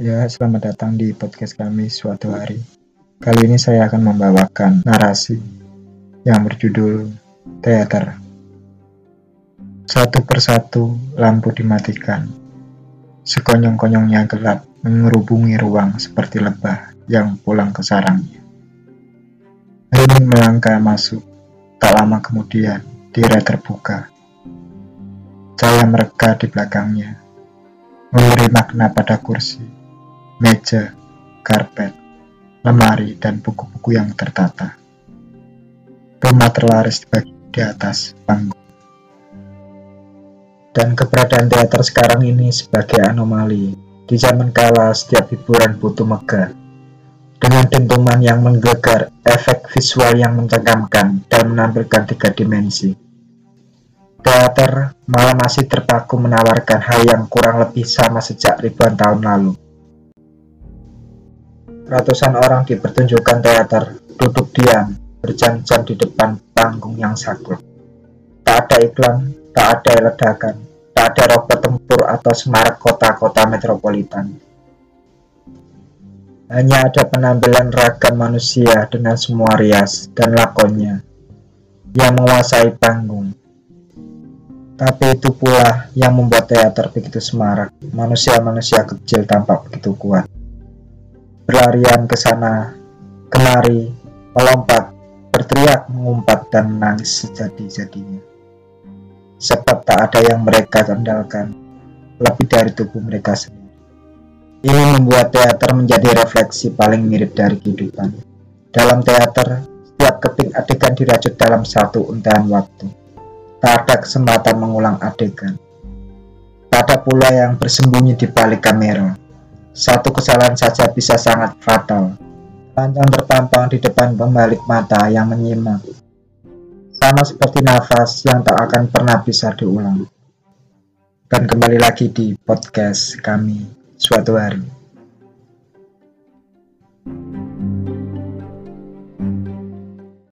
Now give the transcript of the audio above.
Ya, selamat datang di podcast kami suatu hari. Kali ini saya akan membawakan narasi yang berjudul Teater. Satu persatu lampu dimatikan. Sekonyong-konyongnya gelap mengerubungi ruang seperti lebah yang pulang ke sarangnya. Hening melangkah masuk. Tak lama kemudian, tirai terbuka. Cahaya mereka di belakangnya memberi makna pada kursi meja, karpet, lemari, dan buku-buku yang tertata. Rumah terlaris di atas panggung. Dan keberadaan teater sekarang ini sebagai anomali. Di zaman kala setiap hiburan butuh megah. Dengan dentuman yang menggegar, efek visual yang mencengkamkan, dan menampilkan tiga dimensi. Teater malah masih terpaku menawarkan hal yang kurang lebih sama sejak ribuan tahun lalu Ratusan orang di pertunjukan teater duduk diam, berjam-jam di depan panggung yang saklek. Tak ada iklan, tak ada ledakan, tak ada robot tempur atau semarak kota-kota metropolitan. Hanya ada penampilan ragam manusia dengan semua rias dan lakonnya yang menguasai panggung. Tapi itu pula yang membuat teater begitu semarak. Manusia-manusia kecil tampak begitu kuat berlarian ke sana, kemari, melompat, berteriak, mengumpat, dan menangis sejadi-jadinya. Sebab tak ada yang mereka andalkan lebih dari tubuh mereka sendiri. Ini membuat teater menjadi refleksi paling mirip dari kehidupan. Dalam teater, setiap keping adegan dirajut dalam satu untayan waktu. Tak ada kesempatan mengulang adegan. Tak ada pula yang bersembunyi di balik kamera satu kesalahan saja bisa sangat fatal. Panjang terpampang di depan pembalik mata yang menyimak. Sama seperti nafas yang tak akan pernah bisa diulang. Dan kembali lagi di podcast kami suatu hari.